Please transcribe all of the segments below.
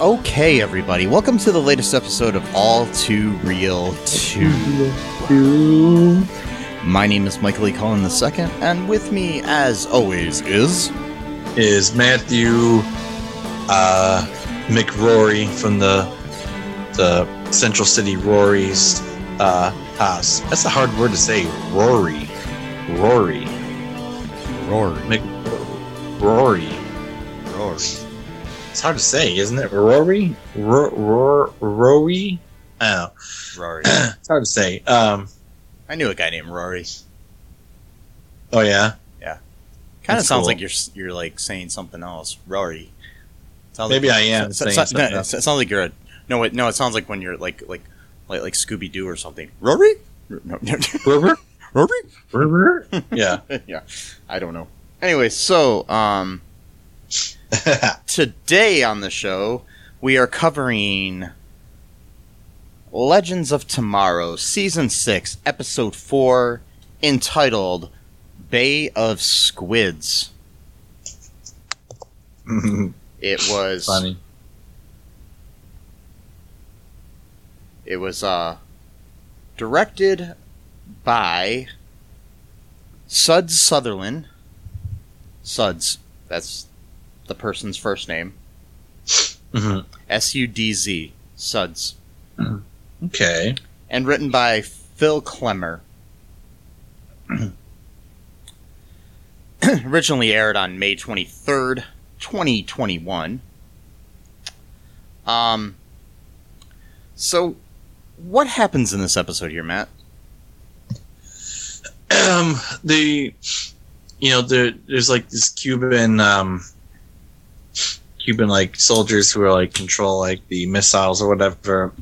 Okay, everybody, welcome to the latest episode of All Too Real 2. My name is Michael E. Cullen II, and with me, as always, is. Is Matthew uh, McRory from the the Central City Rory's uh, house. That's a hard word to say. Rory, Rory, Rory. Mc Rory. Rory. It's hard to say, isn't it? Rory, Ro- Ro- Rory. I don't know. Rory. It's hard to say. Um. I knew a guy named Rory. Oh yeah. Kind of sounds cool. like you're you're like saying something else. Rory. Sounds Maybe like, I am saying sounds- no, else. it sounds like you're a no. It, no, it sounds like when you're like like like like Scooby Doo or something. Rory. No, no, Rory. Rory. Rory. Yeah. yeah, I don't know. Anyway, so um, today on the show we are covering Legends of Tomorrow, season six, episode four, entitled "Bay of Squids." It was Funny. It was uh, directed by Sudz Sutherland. Sudz, that's the person's first name. Mhm. S U D Z. Sudz. Okay. And written by Phil Klemmer. Originally aired on May 23rd, 2021. Um, so, what happens in this episode here, Matt? um the you know there there's like this cuban um cuban like soldiers who are like control like the missiles or whatever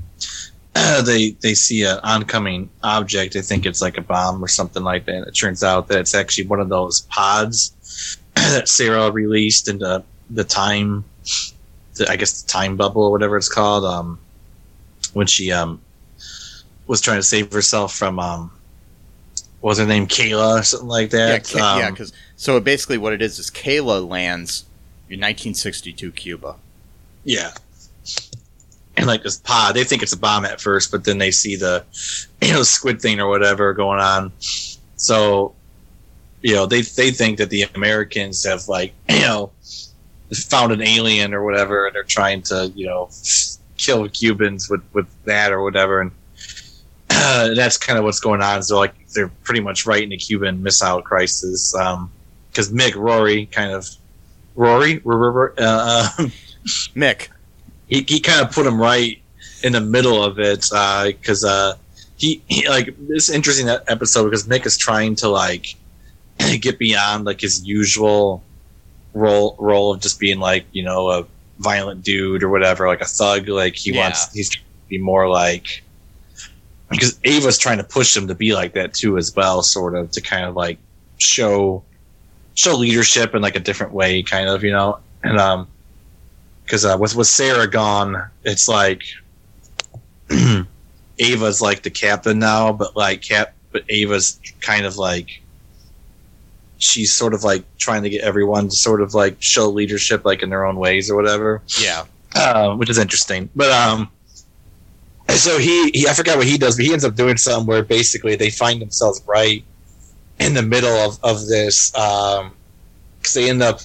they they see an oncoming object they think it's like a bomb or something like that and it turns out that it's actually one of those pods that sarah released into the time the, i guess the time bubble or whatever it's called um when she um was trying to save herself from um what was her name Kayla or something like Yeah, that? Yeah, Um, because so basically what it is is Kayla lands in 1962 Cuba. yeah. And like this pod, they think it's a bomb at first, but then they see the you know squid thing or whatever going on. So you know they they think that the Americans have like you know found an alien or whatever, and they're trying to you know kill Cubans with with that or whatever, and uh, that's kind of what's going on. So like they're pretty much right in the Cuban Missile Crisis because Mick Rory kind of Rory, Rory, uh, Mick, he, he kind of put him right in the middle of it because uh, he, he like this interesting episode because Nick is trying to like get beyond like his usual role role of just being like you know a violent dude or whatever like a thug like he Yeah. wants he's trying to be more like because Ava's trying to push him to be like that too as well sort of to kind of like show show leadership in like a different way kind of you know and um because uh, with with Sarah gone, it's like Ava's like the captain now, but like cap, but Ava's kind of like she's sort of like trying to get everyone to sort of like show leadership like in their own ways or whatever, yeah, uh, which is interesting. But um, so he, he I forgot what he does, but he ends up doing something where basically they find themselves right in the middle of of this um, because they end up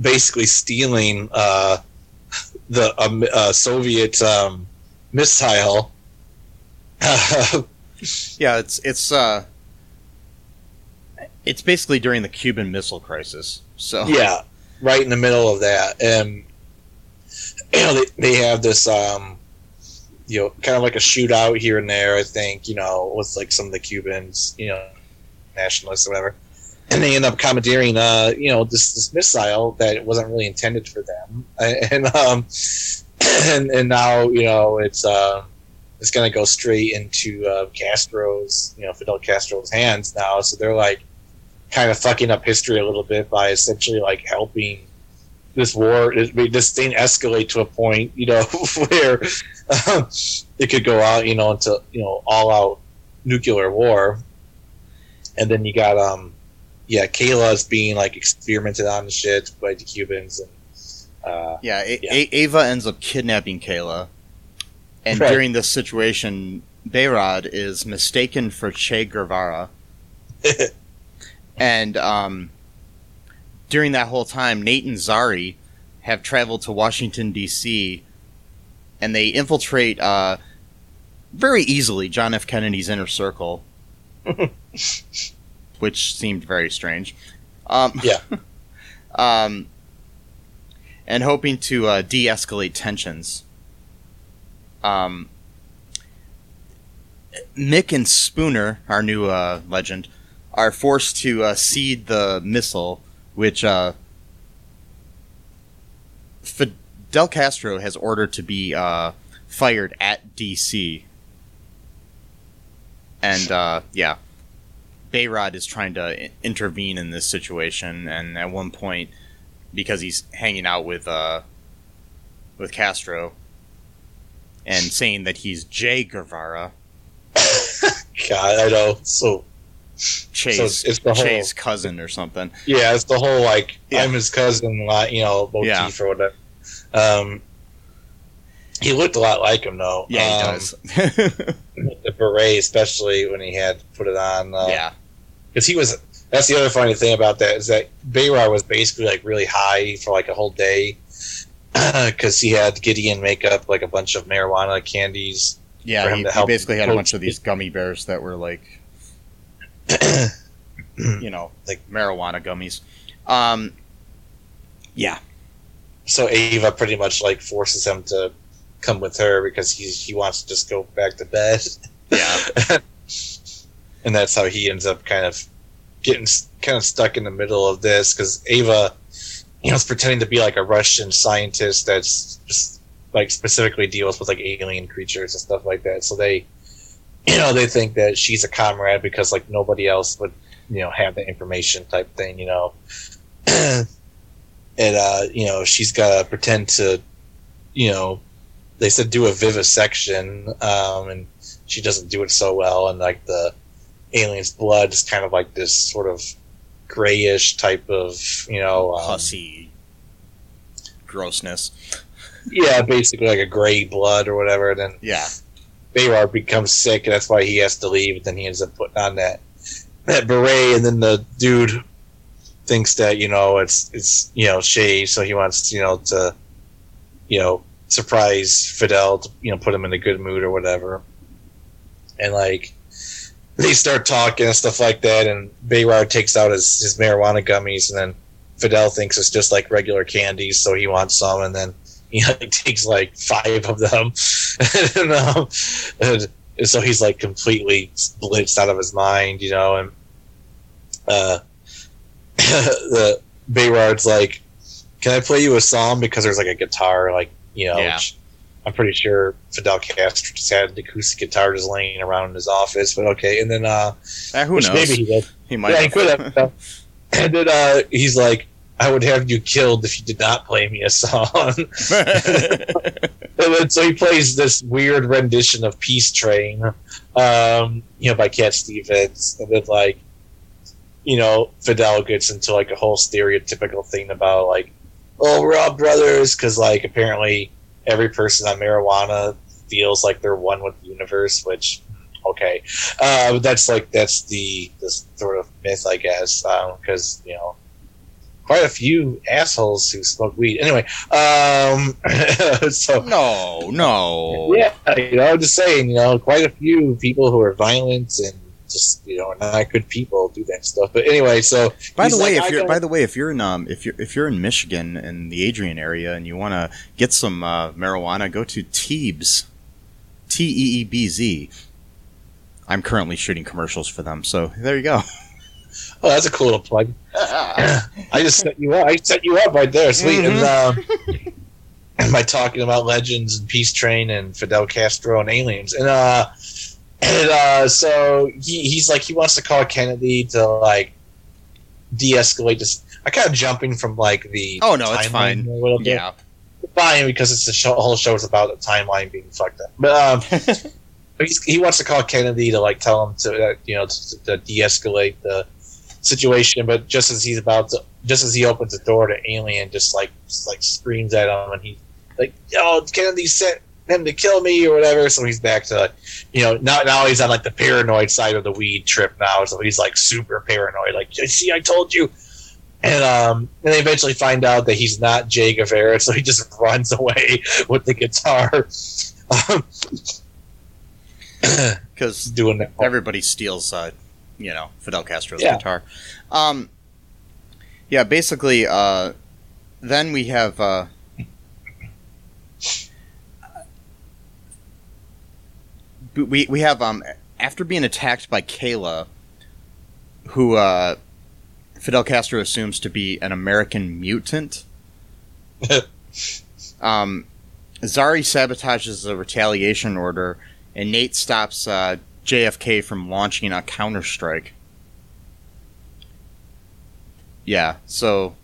basically stealing uh, the um, uh, Soviet um, missile. yeah. It's it's uh, it's basically during the Cuban Missile Crisis. So yeah, right in the middle of that, and you know they, they have this um, you know kind of like a shootout here and there. I think you know with like some of the Cubans, you know, nationalists or whatever. And they end up commandeering, uh, you know, this this missile that wasn't really intended for them, and um, and and now you know it's uh, it's going to go straight into uh, Castro's, you know, Fidel Castro's hands now. So they're like kind of fucking up history a little bit by essentially like helping this war, this thing escalate to a point, you know, where um, it could go out, you know, into you know all out nuclear war. And then you got um, yeah, Kayla's being like experimented on and shit by the Cubans, and uh, Yeah, A- Yeah. A- Ava ends up kidnapping Kayla, and Right. during this situation, Behrad is mistaken for Che Guevara, and um, during that whole time, Nate and Zari have traveled to Washington D.C. and they infiltrate uh, very easily John F. Kennedy's inner circle, which seemed very strange. Um, Yeah. um, and hoping to uh, de-escalate tensions. Um, Mick and Spooner, our new uh, legend, are forced to uh, seed the missile, which uh, Fidel Castro has ordered to be uh, fired at DC. And uh, yeah, Behrad is trying to intervene in this situation, and at one point, because he's hanging out with uh, with Castro and saying that he's Che Guevara, God, I know. So Che's, So it's- the whole- Che's cousin or something. yeah, it's the whole like Yeah. I'm his cousin, you know, motif Yeah. or whatever. Um, he looked a lot like him though. Yeah, he Um, does. The beret, especially when he had put it on. Uh, yeah, because he was. That's the other funny thing about that is that Behrad was basically like really high for like a whole day because he had Gideon make up like a bunch of marijuana candies. yeah. He, he basically had a bunch of these gummy bears that were like, you know, like marijuana gummies. Um, yeah, so Ava pretty much like forces him to come with her because he's he wants to just go back to bed. yeah, and that's how he ends up kind of getting kind of stuck in the middle of this because Ava, you know, is pretending to be like a Russian scientist that's just like specifically deals with like alien creatures and stuff like that. So they, you know, they think that she's a comrade because like nobody else would, you know, have the information type thing, you know. and uh, you know, she's got to pretend to, you know, they said do a vivisection, um, and she doesn't do it so well, and like the alien's blood is kind of like this sort of grayish type of, you know, um, pussy grossness. yeah, basically like a gray blood or whatever. And then Yeah, Behrad becomes sick, and that's why he has to leave. And then he ends up putting on that that beret, and then the dude thinks that you know it's it's you know Che, so he wants you know to you know surprise Fidel to you know put him in a good mood or whatever. And like they start talking and stuff like that, and Behrad takes out his, his marijuana gummies, and then Fidel thinks it's just like regular candies, so he wants some, and then he like, takes like five of them, and, um, and, so he's like completely blitzed out of his mind, you know, and uh, the Behrad's like, "Can I play you a song?" Because there's like a guitar, like you know, Yeah. which I'm pretty sure Fidel Castro just had an acoustic guitar just laying around in his office, but okay. And then uh, Eh, who knows? maybe he did. he might. Yeah, he could have. and then uh, he's like, "I would have you killed if you did not play me a song." and then so he plays this weird rendition of Peace Train, um, you know, by Cat Stevens, and then like, you know, Fidel gets into like a whole stereotypical thing about like, oh, we're all brothers, because like apparently every person on marijuana feels like they're one with the universe, which. Okay, uh, but that's like that's the this sort of myth, I guess, because you know quite a few assholes who smoke weed. Anyway, um, so no, no. yeah, you know, I'm just saying, you know, quite a few people who are violent and just you know not good people do that stuff. But anyway, so By the way, like, if you're by the way, if you're in um if you're if you're in Michigan and the Adrian area and you want to get some uh, marijuana, go to Teebz, T E E B Z. I'm currently shooting commercials for them, so there you go. oh, that's a cool little plug. I just set you up. I set you up right there, sweet. And um, by talking about legends and Peace Train and Fidel Castro and aliens, and uh, and uh, so he, he's like he wants to call Kennedy to like de-escalate this. I kind of jumping from like the Oh no, it's fine. a little bit. Yeah. fine because it's the show, whole show is about the timeline being fucked up. But um, he's, he wants to call Kennedy to like tell him to uh, you know to, to de-escalate the situation. But just as he's about to, just as he opens the door to Alien, just like just, like screams at him, and he's like, "Oh, Kennedy sent him to kill me or whatever." So he's back to you know now now he's on like the paranoid side of the weed trip now. So he's like super paranoid. Like, see, I told you. And um, and they eventually find out that he's not Che Guevara, so he just runs away with the guitar, um, Because doing that. everybody steals, uh, you know, Fidel Castro's Yeah. guitar. Um, yeah, basically, uh, then we have. Uh, we we have um after being attacked by Kayla, who uh, Fidel Castro assumes to be an American mutant. um, Zari sabotages a retaliation order, and Nate stops uh, JFK from launching a counterstrike. Yeah, so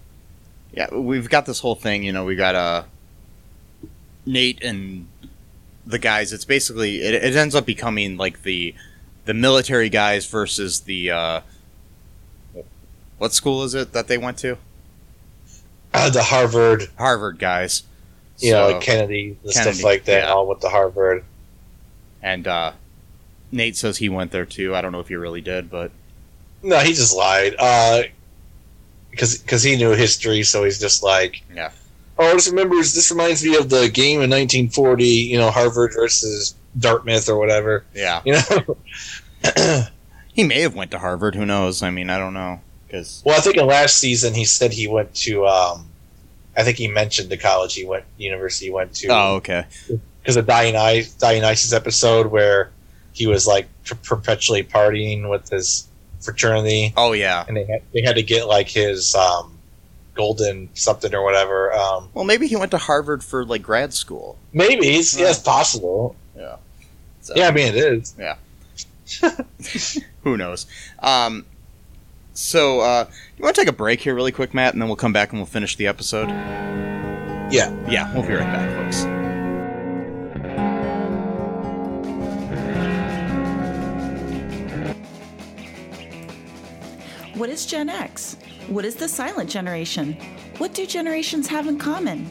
yeah, we've got this whole thing. You know, we got uh, Nate and the guys. It's basically it, it ends up becoming like the the military guys versus the uh, what school is it that they went to? Uh, the Harvard, Harvard guys. you know, like Kennedy and Kennedy, stuff like that, yeah. all with the Harvard. and uh, Nate says he went there too. I don't know if he really did, but No, he just lied. Uh, because because he knew history, so he's just like, Yeah. Oh, this remembers. This reminds me of the game in 1940. You know, Harvard versus Dartmouth or whatever. yeah, You know. he may have went to Harvard. Who knows? I mean, I don't know because Well, I think in last season he said he went to. Um, I think he mentioned the college he went, university he went to. oh, okay, because of Dionysus, Dionysus episode where he was like per- perpetually partying with his fraternity, oh yeah. and they had, they had to get like his um, golden something or whatever. Um, Well, maybe he went to Harvard for like grad school. maybe it's, yeah, it's possible. So, Yeah, I mean it is. Yeah. Who knows? Um, so uh, you want to take a break here, really quick, Matt, and then we'll come back and we'll finish the episode. Yeah. Yeah, we'll be right back, folks. What is Gen X? What is the silent generation? What do generations have in common?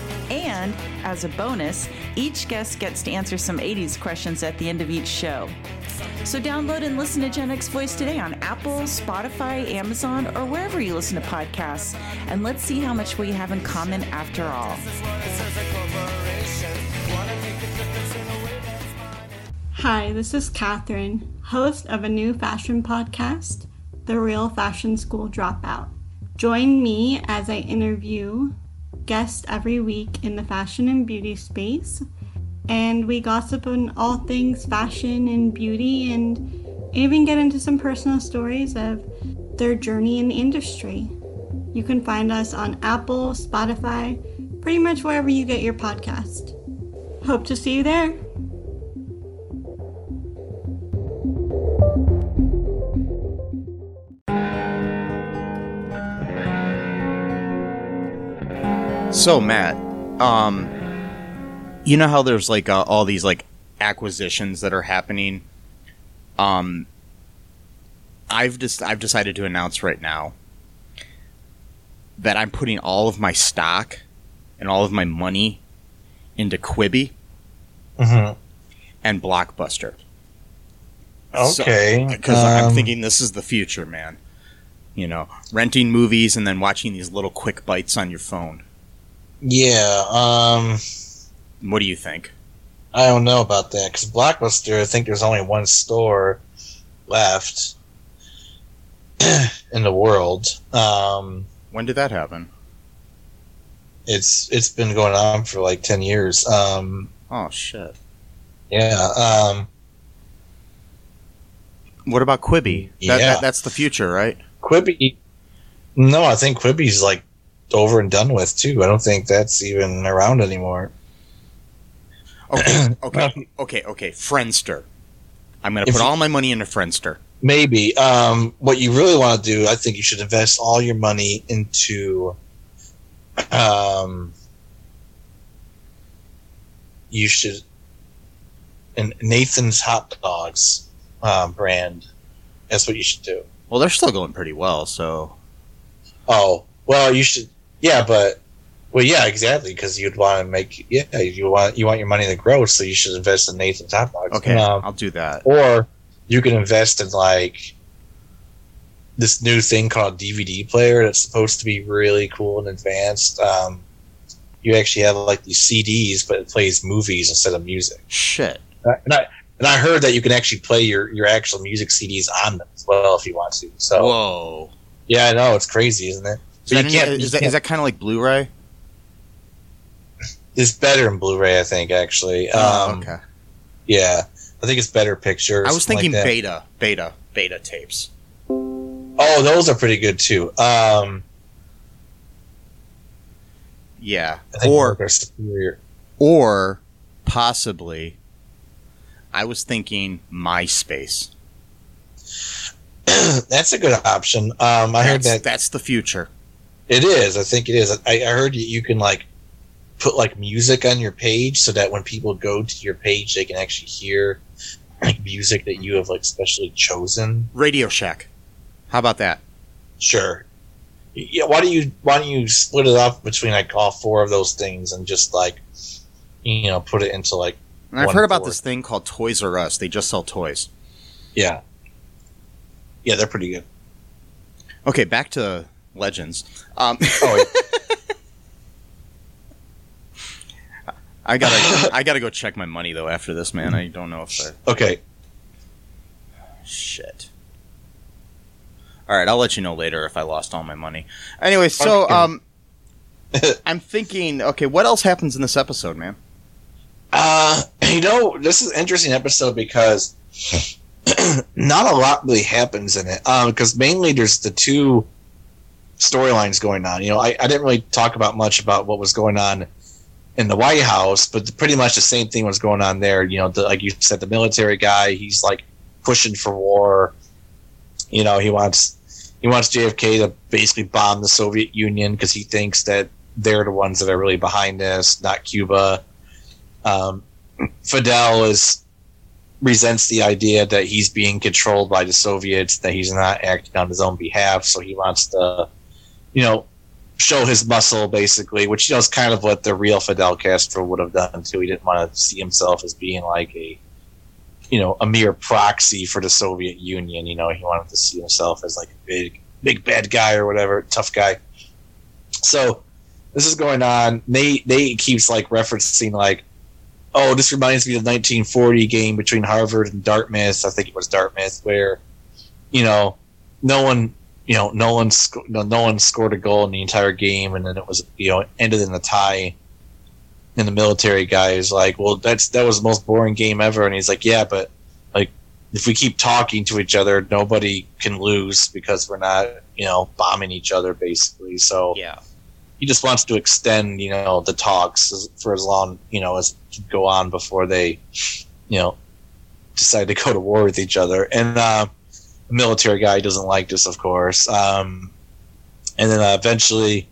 And as a bonus, each guest gets to answer some 80s questions at the end of each show. So download and listen to Gen X Voice today on Apple, Spotify, Amazon, or wherever you listen to podcasts. And let's see how much we have in common after all. Hi, this is Catherine, host of a new fashion podcast, The Real Fashion School Dropout. Join me as I interview guests every week in the fashion and beauty space, and we gossip on all things fashion and beauty and even get into some personal stories of their journey in the industry. You can find us on Apple, Spotify, pretty much wherever you get your podcast. Hope to see you there. So Matt, um, you know how there's like uh, all these like acquisitions that are happening. Um, I've just I've decided to announce right now that I'm putting all of my stock and all of my money into Quibi Mm-hmm. and Blockbuster Okay. because I'm um, thinking this is the future, man. You know, renting movies and then watching these little quick bites on your phone. Yeah. Um. What do you think? I don't know about that because Blockbuster. I think there's only one store left in the world. Um. When did that happen? It's it's been going on for like ten years. Um, Oh shit. yeah. Um, What about Quibi? That, Yeah. that, that's the future, right? Quibi. No, I think Quibi's like over and done with too. I don't think that's even around anymore. Okay, okay, okay, okay. Friendster. I'm gonna If put all my money into Friendster. Maybe. Um, what you really want to do, I think you should invest all your money into. Um, you should. And Nathan's hot dogs um, brand. That's what you should do. Well, they're still going pretty well, so Oh well, you should. Yeah, but well, yeah, exactly. Because you'd want to make yeah, you want you want your money to grow, so you should invest in Nathan's hot dogs. okay, Um, I'll do that. or you can invest in like this new thing called DVD player that's supposed to be really cool and advanced. Um, you actually have like these CDs, but it plays movies instead of music. Shit. Uh, And I and I heard that you can actually play your your actual music CDs on them as well if you want to. So Whoa. yeah, I know it's crazy, isn't it? Is But that, you any- can't- is, that, that kind of like Blu-ray? It's better in Blu-ray, I think. Actually, Oh, um, okay. yeah, I think it's better picture. I was thinking like beta, beta, beta tapes. Oh, those are pretty good too. Um, Yeah, or superior. or possibly, I was thinking MySpace. That's a good option. Um, I heard that that's the future. It is. I think it is. I, I heard you, you can like put like music on your page so that when people go to your page, they can actually hear like music that you have like specially chosen. Radio Shack. How about that? Sure. Yeah. Why don't you Why don't you split it up between like all four of those things and just like you know put it into like And I've heard about fourth. this thing called Toys R Us. They just sell toys. yeah yeah they're pretty good. Okay, back to Legends. Um, Oh yeah. I gotta, I gotta go check my money though after this, man. I don't know if I okay. Shit. All right, I'll let you know later if I lost all my money. Anyway, so um, I'm thinking, okay, what else happens in this episode, man? Uh, you know, this is an interesting episode because not a lot really happens in it. Um, because mainly there's the two storylines going on. You know, I, I didn't really talk about much about what was going on in the White House, but pretty much the same thing was going on there. You know, the, like you said, the military guy, he's like pushing for war. You know, he wants he wants JFK to basically bomb the Soviet Union because he thinks that they're the ones that are really behind this, not Cuba. Um, Fidel is resents the idea that he's being controlled by the Soviets, that he's not acting on his own behalf, so he wants to, you know, show his muscle basically, which you know is kind of what the real Fidel Castro would have done too. He didn't want to see himself as being like a, you know, a mere proxy for the Soviet Union. You know, he wanted to see himself as like a big, big bad guy or whatever, tough guy. So this is going on. Nate Nate keeps like referencing like, oh, this reminds me of the 1940 game between Harvard and Dartmouth. I think it was Dartmouth, where you know no one, you know, no one, sc- no, no one scored a goal in the entire game, and then it was you know ended in a tie. And the military guy is like, well, that's that was the most boring game ever, and he's like, yeah, but like if we keep talking to each other, nobody can lose because we're not, you know, bombing each other basically. So Yeah. he just wants to extend, you know, the talks for as long, you know, as go on before they, you know, decide to go to war with each other. And uh, military guy doesn't like this, of course. Um, and then uh, eventually,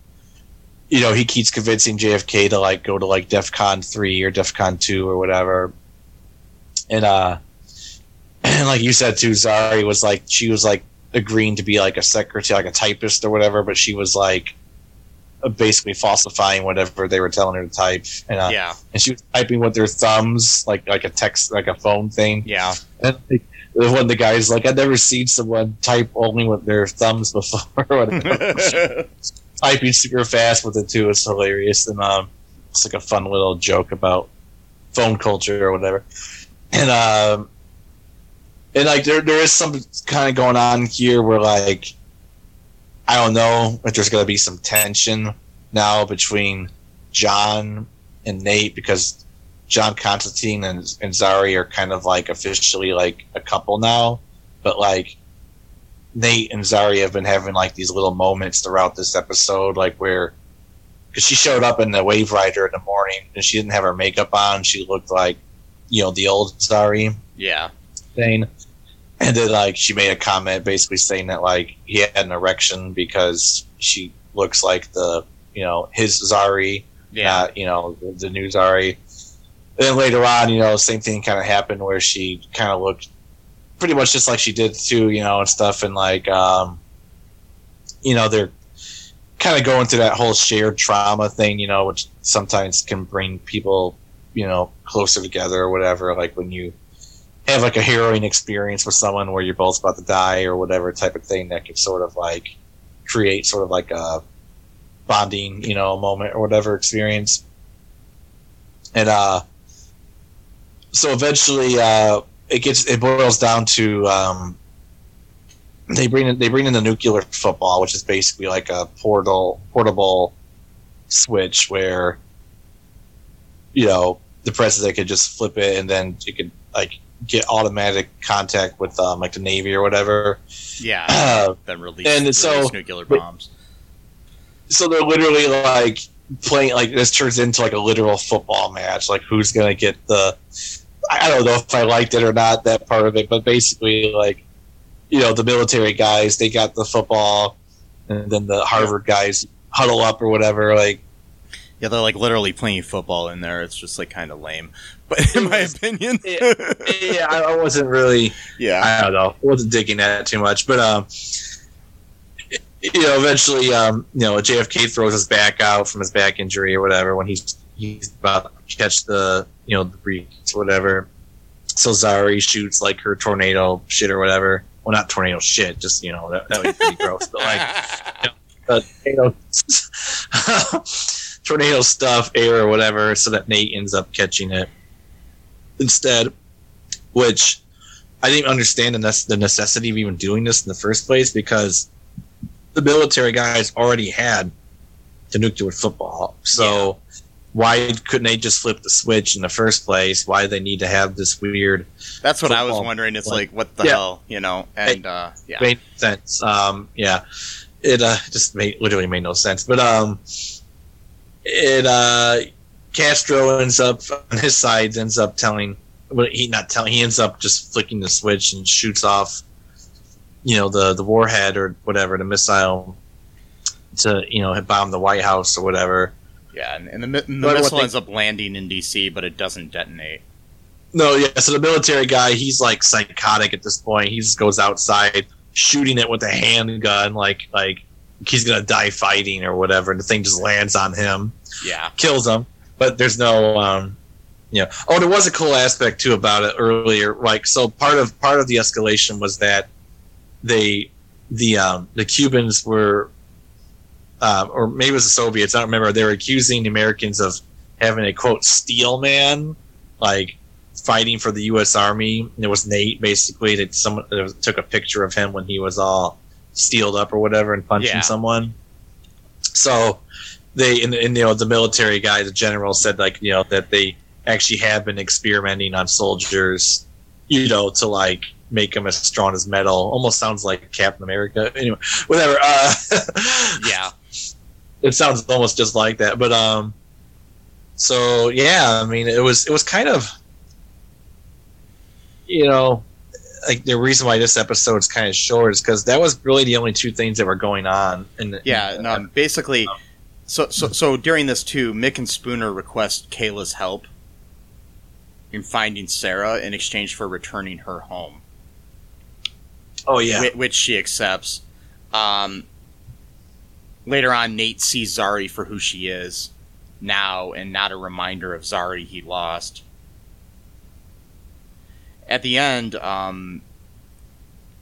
you know, he keeps convincing JFK to like go to like DEFCON three or DEFCON two or whatever. And uh, and like you said too, Zari was like she was like agreeing to be like a secretary, like a typist or whatever, but she was like basically falsifying whatever they were telling her to type, and uh, Yeah. and she was typing with her thumbs, like like a text, like a phone thing. Yeah. And like, when the guy's like, "I've never seen someone type only with their thumbs before," typing super fast with it too. It's hilarious, and um, it's like a fun little joke about phone culture or whatever. And um, and like there there is some kind of going on here where like I don't know if there's going to be some tension now between John and Nate because John Constantine and, and Zari are kind of like officially like a couple now, but like Nate and Zari have been having like these little moments throughout this episode, like where because she showed up in the Waverider in the morning and she didn't have her makeup on, she looked like you know the old Zari Yeah. thing. And then like she made a comment basically saying that like he had an erection because she looks like the you know his Zari, Yeah. not you know the, the new Zari. And then later on, you know, same thing kind of happened where she kind of looked pretty much just like she did too, you know, and stuff. And like, um, you know, they're kind of going through that whole shared trauma thing, you know, which sometimes can bring people, you know, closer together or whatever. Like when you have like a harrowing experience with someone where you're both about to die or whatever type of thing that can sort of like create sort of like a bonding, you know, moment or whatever experience. And uh so eventually uh it gets it boils down to um they bring in they bring in the nuclear football, which is basically like a portal portable switch where you know the president could just flip it and then you could like get automatic contact with um, like the navy or whatever. Yeah. then release, And so- nuclear bombs. so they're literally like playing like this turns into like a literal football match like who's gonna get the i don't know if i liked it or not that part of it but basically like you know the military guys they got the football and then the harvard guys huddle up or whatever like Yeah, they're like literally playing football in there. It's just like kind of lame. But in my opinion, yeah i wasn't really yeah. I don't know. I wasn't digging at it too much, but um, you know, eventually, um, you know, JFK throws his back out from his back injury or whatever when he's he's about to catch the you know the breeze or whatever. So Zari shoots like her tornado shit or whatever. Well, not tornado shit, just you know that, that would be pretty gross. But like uh, tornado, tornado stuff, air or whatever, so that Nate ends up catching it instead, which I didn't understand the, nece- the necessity of even doing this in the first place because the military guys already had the nuclear football. So why couldn't they just flip the switch in the first place? Why do they need to have this weird That's what I was wondering. It's Like, like, what the yeah. hell, you know? And uh, yeah, made sense. Um, yeah, it uh, just made literally made no sense. But um, it uh, Castro ends up on his side ends up telling, well, he not telling, he ends up just flicking the switch and shoots off, you know, the the warhead or whatever, the missile to you know bomb the White House or whatever. yeah. And, and the, mi- the missile they- ends up landing in DC, but it doesn't detonate. No, yeah. So the military guy, he's like psychotic at this point. He just goes outside shooting it with a handgun, like like he's gonna die fighting or whatever. And the thing just lands on him, Yeah, kills him. But there's no, um, you know. Oh, there was a cool aspect too about it earlier. Like so, part of part of the escalation was that they, the um, the Cubans were, uh, or maybe it was the Soviets. I don't remember. They were accusing the Americans of having a quote steel man, like fighting for the U.S. Army. And it was Nate basically that someone that took a picture of him when he was all steeled up or whatever and punching Yeah. someone. So they and, and you know the military guy, the general said like you know that they actually have been experimenting on soldiers, you know, to like make them as strong as metal. Almost sounds like Captain America. Anyway, whatever. Uh, yeah, it sounds almost just like that. But um, so yeah, I mean, it was it was kind of, you know, like the reason why this episode is kind of short is because that was really the only two things that were going on. And yeah. No, basically, so so so during this too, Mick and Spooner request Kayla's help in finding Sarah in exchange for returning her home. Oh yeah, whi- which she accepts. Um, later on, Nate sees Zari for who she is now, and not a reminder of Zari he lost. At the end, um,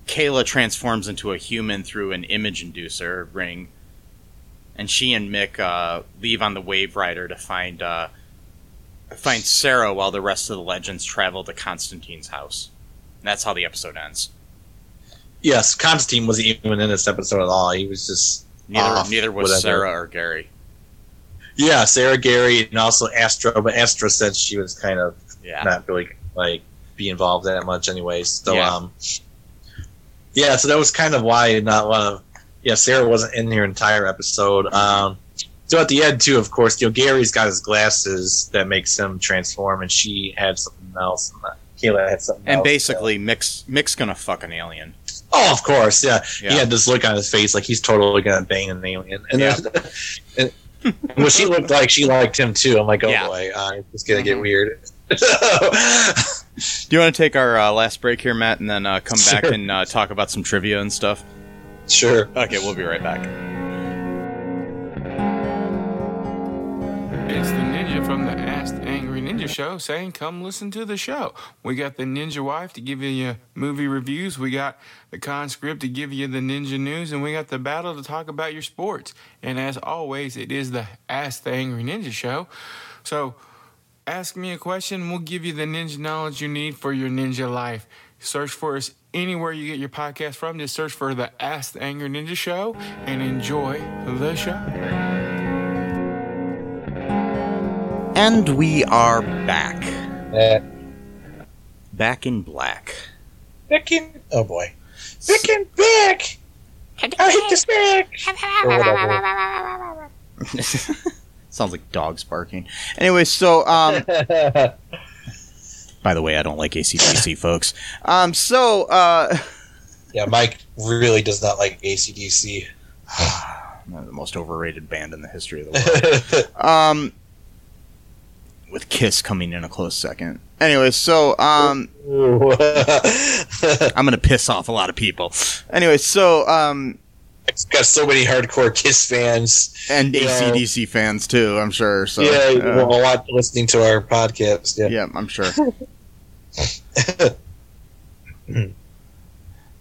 Kayla transforms into a human through an image inducer ring, and she and Mick uh, leave on the Waverider to find uh, find Sarah while the rest of the legends travel to Constantine's house. And that's how the episode ends. Yes, Constantine wasn't even in this episode at all. He was just Neither off, neither was whatever. Sarah or Gary. yeah, Sarah Gary and also Astra, but Astra said she was kind of Yeah. not really like be involved that much anyways. So Yeah. um Yeah, so that was kind of why not one of yeah, Sarah wasn't in your entire episode. Um so at the end too, of course, you know, Gary's got his glasses that makes him transform and she had something else and uh, Kayla had something And else. basically, Mick's Mick's gonna fuck an alien. Oh, of course, yeah. Yeah. He had this look on his face like he's totally gonna bang an alien. And Yeah. then and, and what she looked like she liked him too. I'm like, oh Yeah. boy, uh, it's gonna get Mhm. weird. Do you want to take our uh, last break here, Matt, and then uh, come back Sure. and uh, talk about some trivia and stuff? sure. Okay, we'll be right back. It's the ninja from the Ask Ninja Show saying, Come listen to the show. We got the ninja wife to give you your movie reviews. We got the conscript to give you the ninja news. And we got the battle to talk about your sports. And as always, it is the Ask the Angry Ninja Show. So ask me a question, we'll give you the ninja knowledge you need for your ninja life. Search for us anywhere you get your podcast from. Just search for the Ask the Angry Ninja Show and enjoy the show. And we are back. Uh, Back in black. Back in, oh boy. Back in back! I hit the stick! Sounds like dogs barking. Anyway, so um, by the way, I don't like ACDC, folks. Um, so uh, yeah, Mike really does not like ACDC. the most overrated band in the history of the world. um, with Kiss coming in a close second. Anyway, so um, I'm gonna piss off a lot of people. Anyway, so um, it's got so many hardcore Kiss fans. and. ACDC fans too. I'm sure. So yeah, uh, a lot listening to our podcast. Yeah. yeah, I'm sure.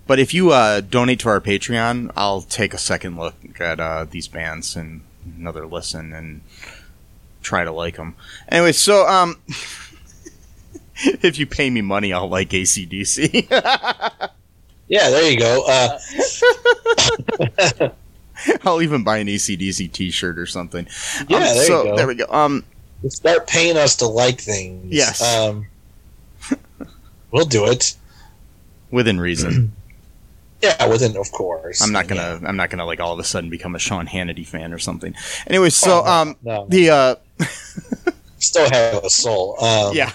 but if you uh, donate to our Patreon, I'll take a second look at uh, these bands and another listen and try to like them. Anyway, so um, if you pay me money, I'll like ACDC. Yeah, there you go. Uh, I'll even buy an ACDC T-shirt or something. yeah, Um, there so you go. there we go. Um, Start paying us to like things. Yes. Um, we'll do it. within reason. Yeah, within, of course. I'm not gonna. I'm not gonna like all of a sudden become a Sean Hannity fan or something. Anyway, so Oh, um, no. the uh, Still have a soul. Um, yeah.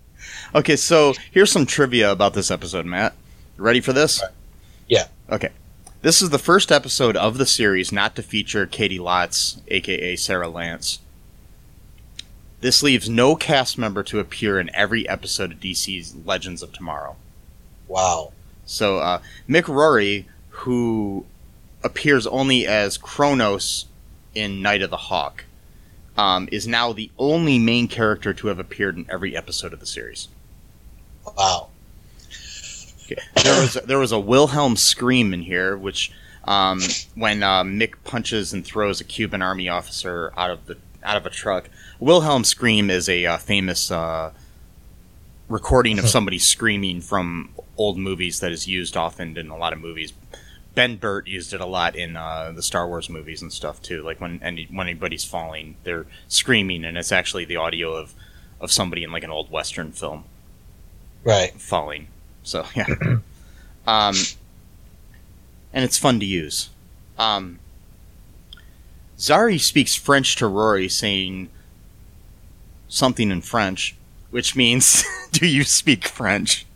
okay, so here's some trivia about this episode, Matt. You ready for this? Yeah. Okay. This is the first episode of the series not to feature Caity Lotz, aka Sarah Lance. This leaves no cast member to appear in every episode of DC's Legends of Tomorrow. Wow. So uh, Mick Rory, who appears only as Chronos in Night of the Hawk, um, is now the only main character to have appeared in every episode of the series. Wow. Okay. There was there was a Wilhelm scream in here, which um, when uh, Mick punches and throws a Cuban army officer out of the out of a truck. Wilhelm scream is a uh, famous uh, recording of somebody screaming from old movies that is used often in a lot of movies. Ben Burtt used it a lot in uh, the Star Wars movies and stuff too. Like when any, when anybody's falling, they're screaming, and it's actually the audio of of somebody in like an old western film Right. falling. So yeah, um, and it's fun to use. Um, Zari speaks French to Rory, saying something in French, which means, "Do you speak French?"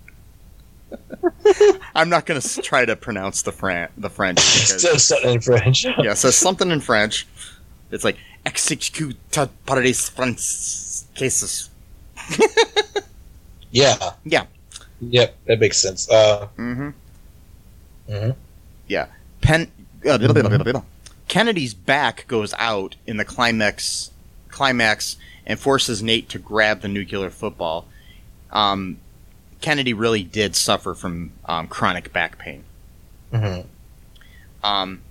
I'm not going to try to pronounce the Fran- the French because Still something in French. yeah, says something in French. It's like execute paris franceses. Yeah. Yeah. Yep, that makes sense. Uh, Mm-hmm. Mm-hmm. Yeah. Pen. Uh, blah. Kennedy's back goes out in the climax, climax, and forces Nate to grab the nuclear football. Um, Kennedy really did suffer from um, chronic back pain. Mhm. Um,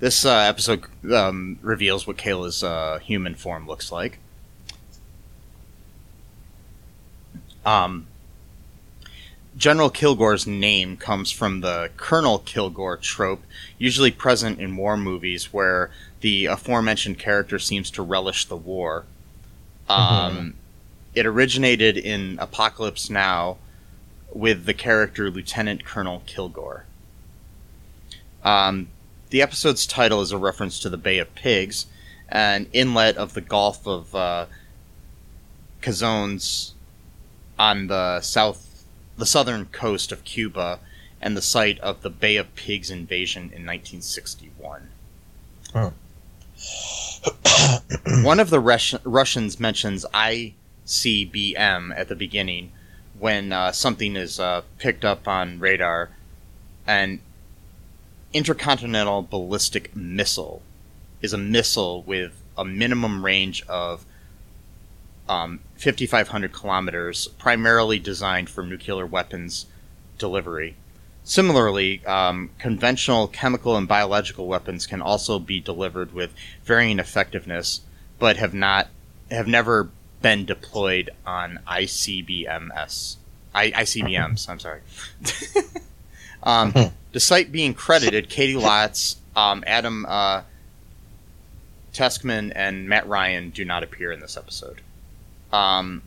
this uh, episode um, reveals what Kayla's uh, human form looks like. Um, General Kilgore's name comes from the Colonel Kilgore trope, usually present in war movies where the aforementioned character seems to relish the war. Um, It originated in Apocalypse Now with the character Lieutenant Colonel Kilgore. Um, the episode's title is a reference to the Bay of Pigs, an inlet of the Gulf of uh, Cazones on the south, the southern coast of Cuba, and the site of the Bay of Pigs invasion in 1961. One of the Rus- Russians mentions ICBM at the beginning when uh, something is uh, picked up on radar, and intercontinental ballistic missile is a missile with a minimum range of um, 5,500 kilometers, primarily designed for nuclear weapons delivery. Similarly, um, conventional chemical and biological weapons can also be delivered with varying effectiveness, but have not have never been deployed on ICBMs. I, ICBMs. I'm sorry. um, despite being credited, Caity Lotz, um, Adam uh, Tsekhman, and Matt Ryan do not appear in this episode. Um,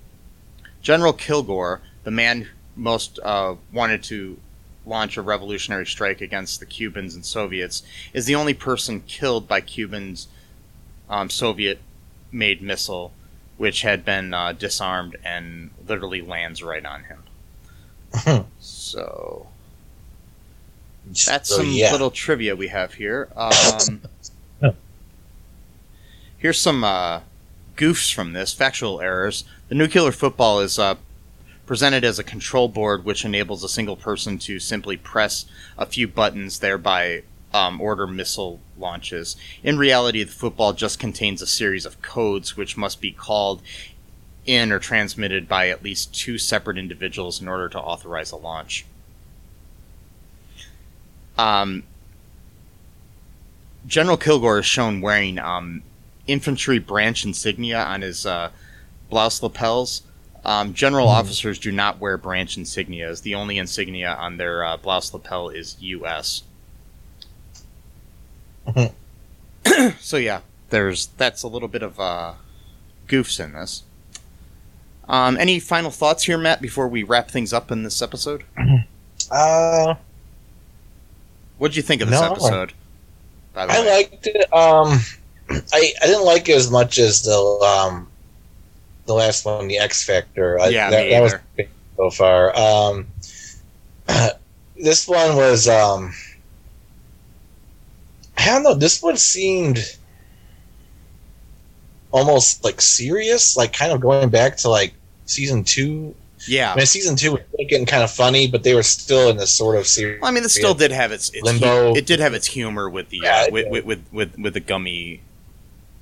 General Kilgore, the man most uh, wanted to launch a revolutionary strike against the Cubans and Soviets, is the only person killed by Cubans' um, Soviet-made missile, which had been uh, disarmed and literally lands right on him. so that's So, some yeah. little trivia we have here. Um, here's some uh, goofs from this factual errors. The nuclear football is uh, presented as a control board which enables a single person to simply press a few buttons, thereby um, order missile launches. In reality, the football just contains a series of codes which must be called in or transmitted by at least two separate individuals in order to authorize a launch. Um, General Kilgore is shown wearing um, infantry branch insignia on his uh, blouse lapels. Um, general officers do not wear branch insignias. The only insignia on their uh, blouse lapel is U.S. so yeah, there's that's a little bit of uh, goofs in this. Um, any final thoughts here, Matt, before we wrap things up in this episode? Uh, What did you think of this No. episode? By the I way, liked it. Um, I I didn't like it as much as the um the last one, the X Factor. I, Yeah, that, me that was so far. Um, this one was um, I don't know. This one seemed almost like serious, like kind of going back to like season two. yeah. I mean, season two was getting kind of funny, but they were still in this sort of serious. Well, I mean, this still did have its, its Limbo. hu- it did have its humor with the Yeah, uh, with, with, with with with the gummy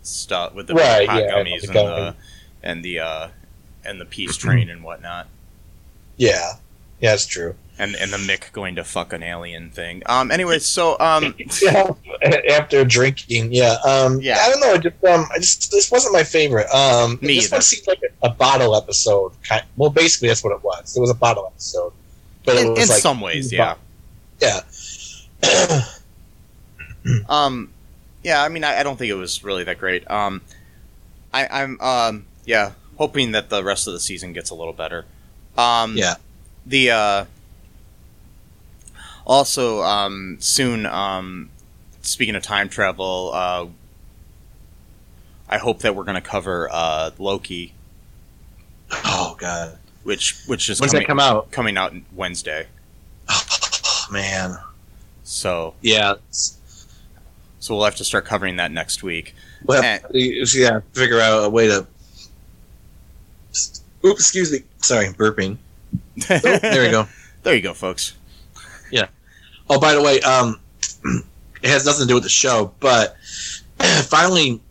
stuff with the Right, hot yeah, gummies the and gummy. the and the uh, and the peace train and whatnot, Yeah, yeah, it's true. And and the Mick going to fuck an alien thing. Um. Anyway, so um. yeah, after drinking. Yeah, um, Yeah. I don't know. Just, um, I just this wasn't my favorite. Um, Me this either. one seemed like a, a bottle episode. Kind, well, basically, that's what it was. It was a bottle episode, but it in, was in like some ways, yeah. yeah. Um, yeah, I mean, I, I don't think it was really that great. Um, I, I'm, um, yeah, hoping that the rest of the season gets a little better. Um, Yeah. The, uh, also, um, soon, um, speaking of time travel, uh, I hope that we're going to cover, uh, Loki, oh god, which, which is when's coming, that come out? coming out Wednesday. Oh, man, So, yeah. so we'll have to start covering that next week. Well, Eh. yeah, figure out a way to. Oops, excuse me. Sorry, burping. Oh, there we go. There you go, folks. Oh, by the way, um, it has nothing to do with the show, but finally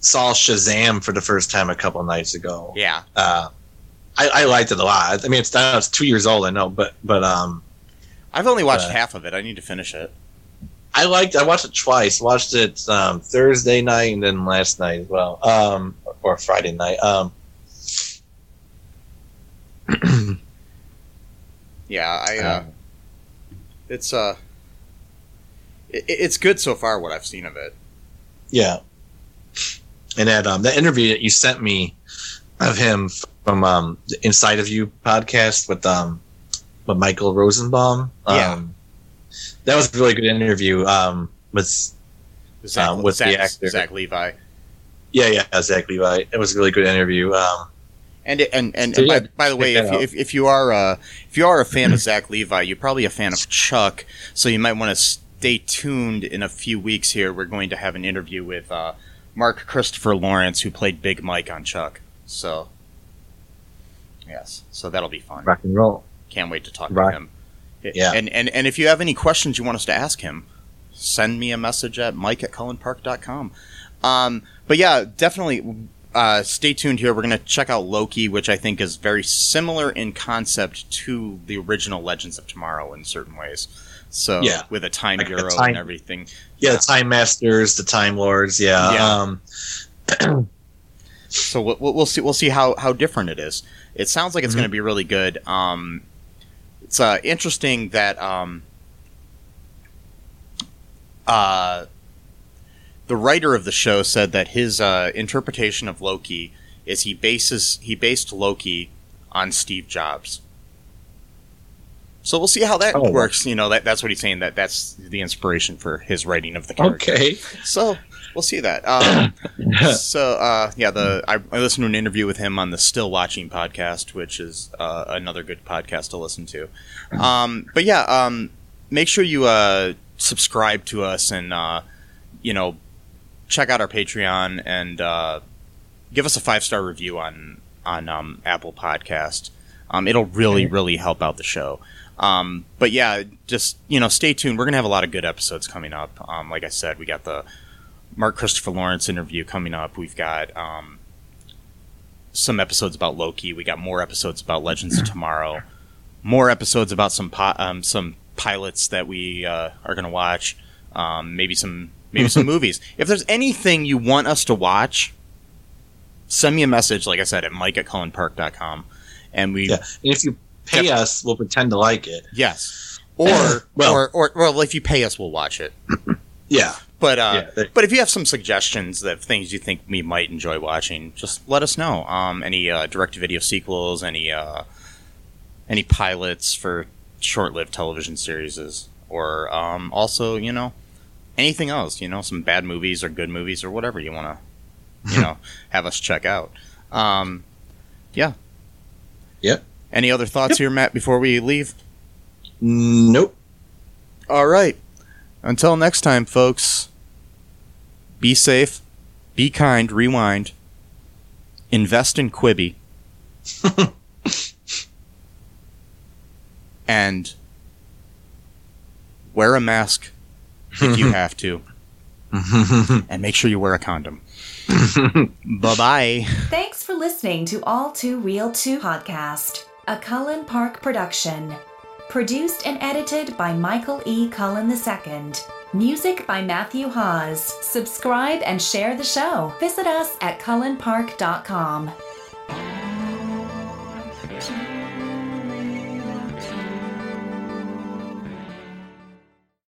saw Shazam for the first time a couple nights ago. Yeah. Uh, I, I liked it a lot. I mean, it's it's two years old, I know, but but um, I've only watched Uh, half of it. I need to finish it. I liked. I watched it twice. Watched it um, Thursday night and then last night as well, um, or Friday night. Um, Yeah, I. Uh, Um, it's uh, it, it's good so far. What I've seen of it. Yeah. And that um that interview that you sent me of him from um the Inside of You podcast with um with Michael Rosenbaum. Yeah. Um, that was a really good interview. Um with Zach, Um, with the actor. Zach Levi. yeah, yeah, exactly Levi. It was a really good interview. Um And it, and and, So, and yeah, by, by the way, if you, if, if you are uh, if you are a fan of Zach Levi, you're probably a fan of Chuck. So you might want to stay tuned. In a few weeks here, we're going to have an interview with uh, Mark Christopher Lawrence, who played Big Mike on Chuck. So yes, so that'll be fun. rock and roll. Can't wait to talk Right. to him. Yeah. And, and and if you have any questions you want us to ask him, send me a message at mike at cullenpark.com. Um, but yeah, definitely uh, stay tuned here. We're going to check out Loki, which I think is very similar in concept to the original Legends of Tomorrow in certain ways. So Yeah. with a time Like bureau time- and everything. Yeah, the Time Masters, the Time Lords, yeah. Yeah. Um So we'll, we'll see we'll see how how different it is. It sounds like it's Mhm. going to be really good. Um, it's uh, interesting that um, uh, the writer of the show said that his uh, interpretation of Loki is he bases he based Loki on Steve Jobs. So we'll see how that Oh. works. You know that that's what he's saying. That that's the inspiration for his writing of the character. Okay. So we'll see that. Um, so uh, yeah, the I, I listened to an interview with him on the Still Watching podcast, which is uh, another good podcast to listen to. Um, but yeah, um, make sure you uh, subscribe to us and uh, you know check out our Patreon and uh, give us a five star review on on um, Apple Podcast. Um, it'll really really help out the show. Um, but yeah, just you know, stay tuned. We're gonna have a lot of good episodes coming up. Um, like I said, we got the Mark Christopher Lawrence interview coming up. We've got um, some episodes about Loki. We got more episodes about Legends of Tomorrow. More episodes about some pi- um, some pilots that we uh, are going to watch. Um, maybe some maybe some movies. If there's anything you want us to watch, send me a message. Like I said, at mike at cullenpark.com. and we Yeah. And if you pay us, we'll pretend to like it. yes, or Well- or or well, if you pay us, we'll watch it. Yeah. But uh, Yeah, they- but if you have some suggestions of things you think we might enjoy watching, just let us know. Um, any uh, direct video sequels, any uh, any pilots for short lived television series, or um, also you know anything else. You know, some bad movies or good movies or whatever you want to you know have us check out. Um, yeah. Yep. Any other thoughts here, Matt? Before we leave. Nope. All right. Until next time, folks, be safe, be kind, rewind, invest in Quibi, and wear a mask if you have to, and make sure you wear a condom. bye bye. Thanks for listening to All Too Real 2 podcast, a Cullen Park production. Produced and edited by Michael E. Cullen II. Music by Matthew Hawes. Subscribe and share the show. Visit us at cullenpark.com.